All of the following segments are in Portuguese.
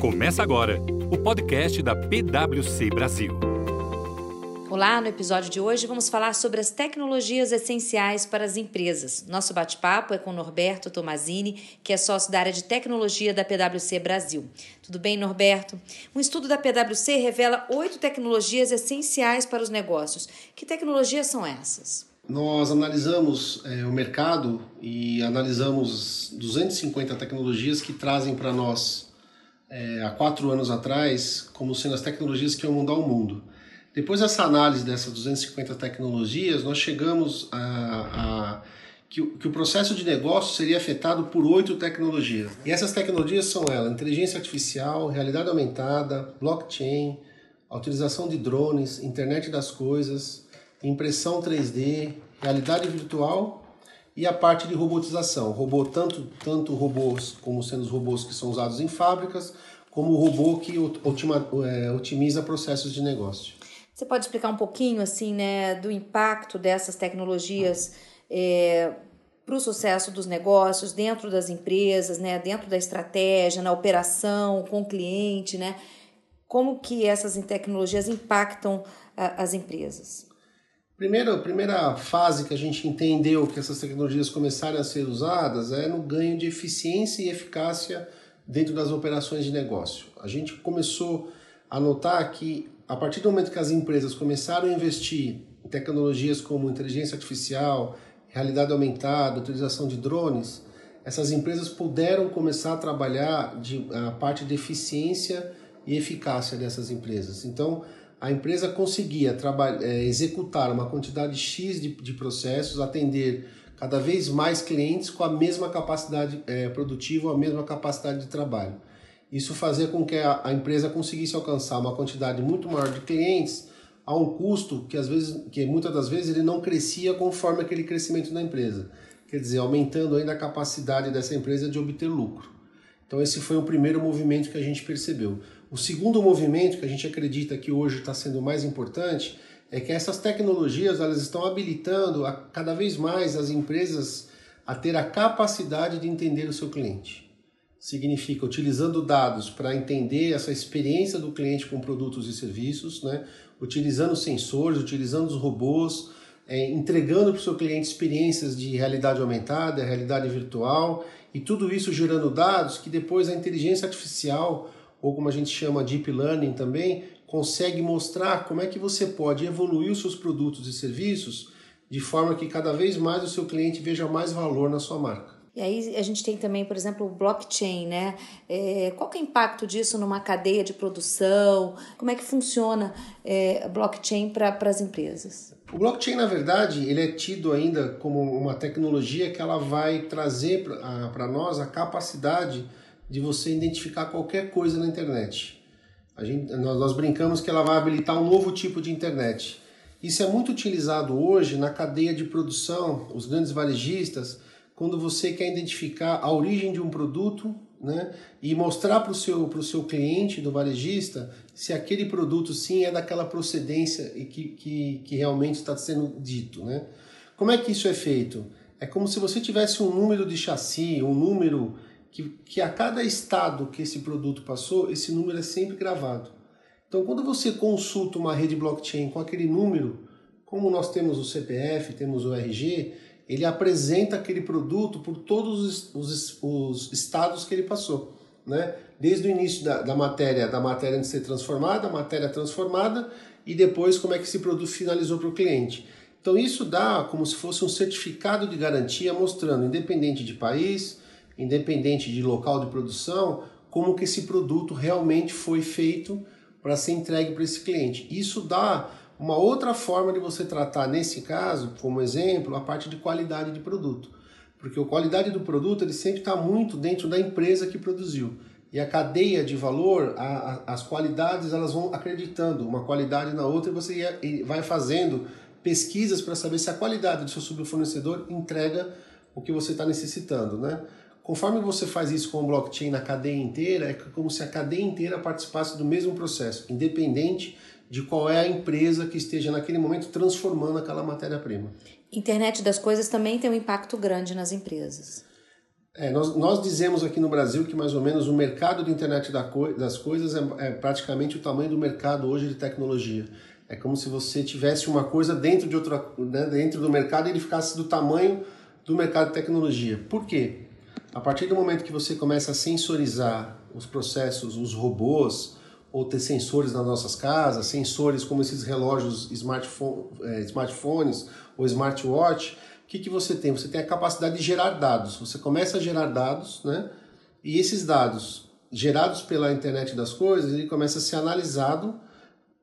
Começa agora o podcast da PwC Brasil. Olá, no episódio de hoje vamos falar sobre as tecnologias essenciais para as empresas. Nosso bate-papo é com Norberto Tomazini, que é sócio da área de tecnologia da PwC Brasil. Tudo bem, Norberto? Um estudo da PwC revela oito tecnologias essenciais para os negócios. Que tecnologias são essas? Nós analisamos é, o mercado e analisamos 250 tecnologias que trazem para nós é, há quatro anos atrás como sendo as tecnologias que iam mudar o mundo. Depois dessa análise dessas 250 tecnologias, nós chegamos a, a que, que, o processo de negócio seria afetado por oito tecnologias. E essas tecnologias são elas: inteligência artificial, realidade aumentada, blockchain, a utilização de drones, internet das coisas, impressão 3D, realidade virtual e a parte de robotização. Robô tanto tanto robôs como sendo os robôs que são usados em fábricas, como o robô que otima, é, otimiza processos de negócio. Você pode explicar um pouquinho assim, né, do impacto dessas tecnologias é, para o sucesso dos negócios dentro das empresas, né, dentro da estratégia, na operação, com o cliente, né? Como que essas tecnologias impactam a, as empresas? Primeiro, a primeira fase que a gente entendeu que essas tecnologias começaram a ser usadas é no ganho de eficiência e eficácia dentro das operações de negócio. A gente começou a notar que a partir do momento que as empresas começaram a investir em tecnologias como inteligência artificial, realidade aumentada, utilização de drones, essas empresas puderam começar a trabalhar de, a parte de eficiência e eficácia dessas empresas. Então, a empresa conseguia é, executar uma quantidade X de, de, processos, atender cada vez mais clientes com a mesma capacidade é, produtiva, a mesma capacidade de trabalho. Isso fazia com que a, a, empresa conseguisse alcançar uma quantidade muito maior de clientes a um custo que às vezes, que muitas das vezes ele não crescia conforme aquele crescimento da empresa. Quer dizer, aumentando ainda a capacidade dessa empresa de obter lucro. Então esse foi o primeiro movimento que a gente percebeu. O segundo movimento que a gente acredita que hoje está sendo mais importante é que essas tecnologias elas estão habilitando a, cada vez mais as empresas a ter a capacidade de entender o seu cliente. Significa utilizando dados para entender essa experiência do cliente com produtos e serviços, né? utilizando sensores, utilizando os robôs, é, entregando para o seu cliente experiências de realidade aumentada, realidade virtual, e tudo isso gerando dados que depois a inteligência artificial ou como a gente chama Deep Learning também, consegue mostrar como é que você pode evoluir os seus produtos e serviços de forma que cada vez mais o seu cliente veja mais valor na sua marca. E aí a gente tem também, por exemplo, o blockchain, né? É, qual que é o impacto disso numa cadeia de produção? Como é que funciona é, blockchain para as empresas? O blockchain, na verdade, ele é tido ainda como uma tecnologia que ela vai trazer para nós a capacidade de você identificar qualquer coisa na internet. A gente, nós, nós brincamos que ela vai habilitar um novo tipo de internet. Isso é muito utilizado hoje na cadeia de produção, os grandes varejistas, quando você quer identificar a origem de um produto né, e mostrar para o seu, seu cliente do varejista se aquele produto sim é daquela procedência e que, que, que realmente está sendo dito. Né? Como é que isso é feito? É como se você tivesse um número de chassi, um número que, que a cada estado que esse produto passou, esse número é sempre gravado. Então, quando você consulta uma rede blockchain com aquele número, como nós temos o CPF, temos o RG, ele apresenta aquele produto por todos os, os, os estados que ele passou. Né? Desde o início da, da matéria, da matéria de ser transformada, a matéria transformada e depois como é que esse produto finalizou para o cliente. Então isso dá como se fosse um certificado de garantia mostrando, independente de país, independente de local de produção, como que esse produto realmente foi feito para ser entregue para esse cliente. Isso dá uma outra forma de você tratar, nesse caso, como exemplo, a parte de qualidade de produto. Porque a qualidade do produto ele sempre está muito dentro da empresa que produziu. E a cadeia de valor, a, a, as qualidades, elas vão acreditando uma qualidade na outra e você ia, vai fazendo pesquisas para saber se a qualidade do seu subfornecedor entrega o que você está necessitando, né? Conforme você faz isso com o blockchain na cadeia inteira, é como se a cadeia inteira participasse do mesmo processo, independente de qual é a empresa que esteja naquele momento transformando aquela matéria-prima. Internet das coisas também tem um impacto grande nas empresas. É, nós, nós dizemos aqui no Brasil que mais ou menos o mercado de internet das coisas é, é praticamente o tamanho do mercado hoje de tecnologia. É como se você tivesse uma coisa dentro de outra, né, dentro do mercado e ele ficasse do tamanho do mercado de tecnologia. Por quê? A partir do momento que você começa a sensorizar os processos, os robôs, ou ter sensores nas nossas casas, sensores como esses relógios smartphone, é, smartphones ou smartwatch, o que, que você tem? Você tem a capacidade de gerar dados. Você começa a gerar dados, né? E esses dados gerados pela internet das coisas, ele começa a ser analisado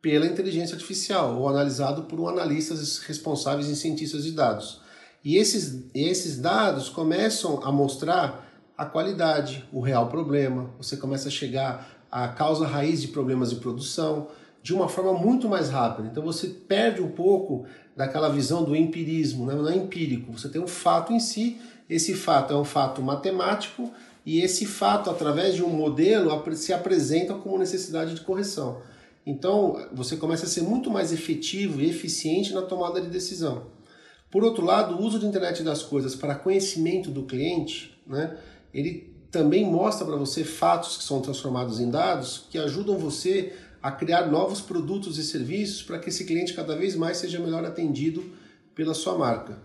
pela inteligência artificial ou analisado por um analistas responsáveis em cientistas de dados. E esses, esses dados começam a mostrar a qualidade, o real problema. Você começa a chegar a causa raiz de problemas de produção de uma forma muito mais rápida. Então você perde um pouco daquela visão do empirismo, né? não é empírico. Você tem um fato em si, esse fato é um fato matemático e esse fato, através de um modelo, se apresenta como necessidade de correção. Então você começa a ser muito mais efetivo e eficiente na tomada de decisão. Por outro lado, o uso da internet das coisas para conhecimento do cliente, né, ele também mostra para você fatos que são transformados em dados que ajudam você a criar novos produtos e serviços para que esse cliente cada vez mais seja melhor atendido pela sua marca.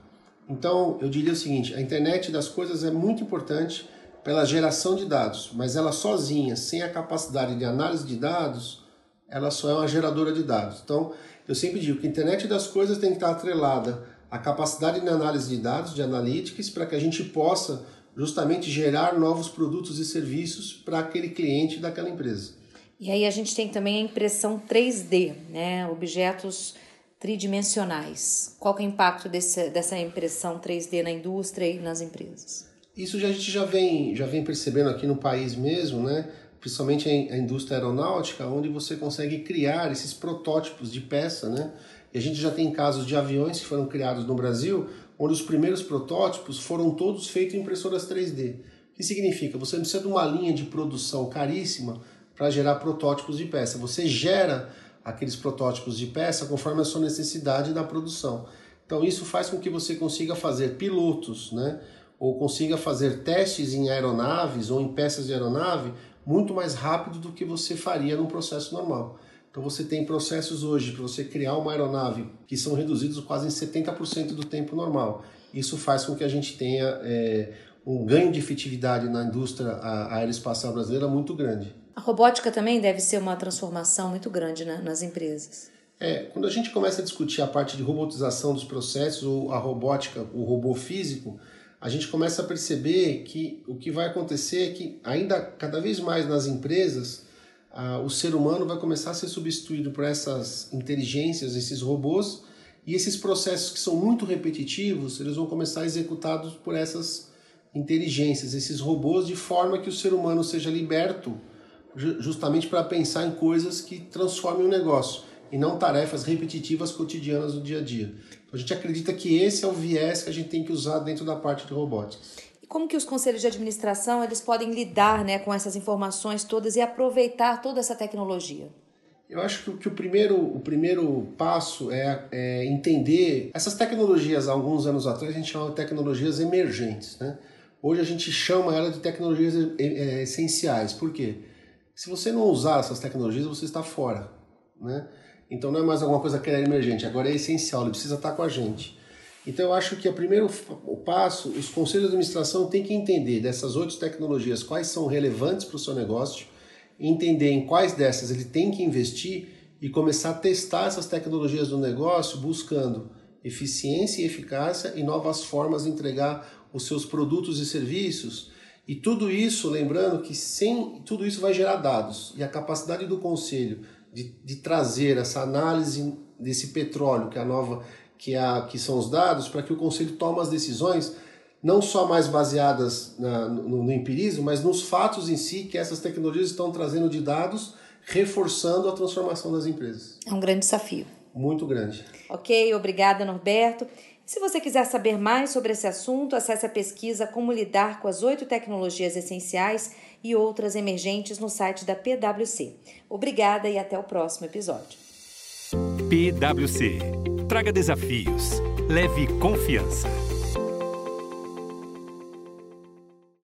Então, eu diria o seguinte: a internet das coisas é muito importante pela geração de dados, mas ela sozinha, sem a capacidade de análise de dados, ela só é uma geradora de dados. Então, eu sempre digo que a internet das coisas tem que estar atrelada à capacidade de análise de dados, de analytics, para que a gente possa justamente gerar novos produtos e serviços para aquele cliente daquela empresa. E aí a gente tem também a impressão 3D, né? objetos tridimensionais. Qual é o impacto desse, dessa impressão 3D na indústria e nas empresas? Isso já, a gente já vem, já vem percebendo aqui no país mesmo, né? principalmente a indústria aeronáutica, onde você consegue criar esses protótipos de peça. Né? E a gente já tem casos de aviões que foram criados no Brasil onde os primeiros protótipos foram todos feitos em impressoras 3D. O que significa? Você não precisa de uma linha de produção caríssima para gerar protótipos de peça. Você gera aqueles protótipos de peça conforme a sua necessidade da produção. Então isso faz com que você consiga fazer pilotos, né? ou consiga fazer testes em aeronaves ou em peças de aeronave muito mais rápido do que você faria num processo normal. Então você tem processos hoje para você criar uma aeronave que são reduzidos quase em 70% do tempo normal. Isso faz com que a gente tenha é, um ganho de efetividade na indústria aeroespacial brasileira muito grande. A robótica também deve ser uma transformação muito grande né, nas empresas. É, quando a gente começa a discutir a parte de robotização dos processos ou a robótica, o robô físico, a gente começa a perceber que o que vai acontecer é que ainda cada vez mais nas empresas ah, o ser humano vai começar a ser substituído por essas inteligências, esses robôs, e esses processos que são muito repetitivos, eles vão começar a executados por essas inteligências, esses robôs, de forma que o ser humano seja liberto justamente para pensar em coisas que transformem o negócio e não tarefas repetitivas cotidianas do dia a dia. Então, a gente acredita que esse é o viés que a gente tem que usar dentro da parte de robótica como que os conselhos de administração eles podem lidar né, com essas informações todas e aproveitar toda essa tecnologia? Eu acho que, que o, primeiro, o primeiro passo é, é, entender essas tecnologias. Há alguns anos atrás a gente chamava de tecnologias emergentes. Né? Hoje a gente chama ela de tecnologias é, essenciais. Por quê? Se você não usar essas tecnologias, você está fora. Né? Então não é mais alguma coisa que é emergente, agora é essencial, ele precisa estar com a gente. Então eu acho que o primeiro passo, os conselhos de administração têm que entender dessas oito tecnologias quais são relevantes para o seu negócio, entender em quais dessas ele tem que investir e começar a testar essas tecnologias do negócio buscando eficiência e eficácia e novas formas de entregar os seus produtos e serviços. E tudo isso, lembrando que sem tudo isso vai gerar dados e a capacidade do conselho de, de trazer essa análise desse petróleo, que é a nova que, é que são os dados, para que o Conselho tome as decisões não só mais baseadas na, no, no, empirismo, mas nos fatos em si que essas tecnologias estão trazendo de dados, reforçando a transformação das empresas. É um grande desafio. Muito grande. Ok, obrigada, Norberto. Se você quiser saber mais sobre esse assunto, acesse a pesquisa Como Lidar com as Oito Tecnologias Essenciais e Outras Emergentes no site da PwC. Obrigada e até o próximo episódio. PwC Traga desafios. Leve confiança.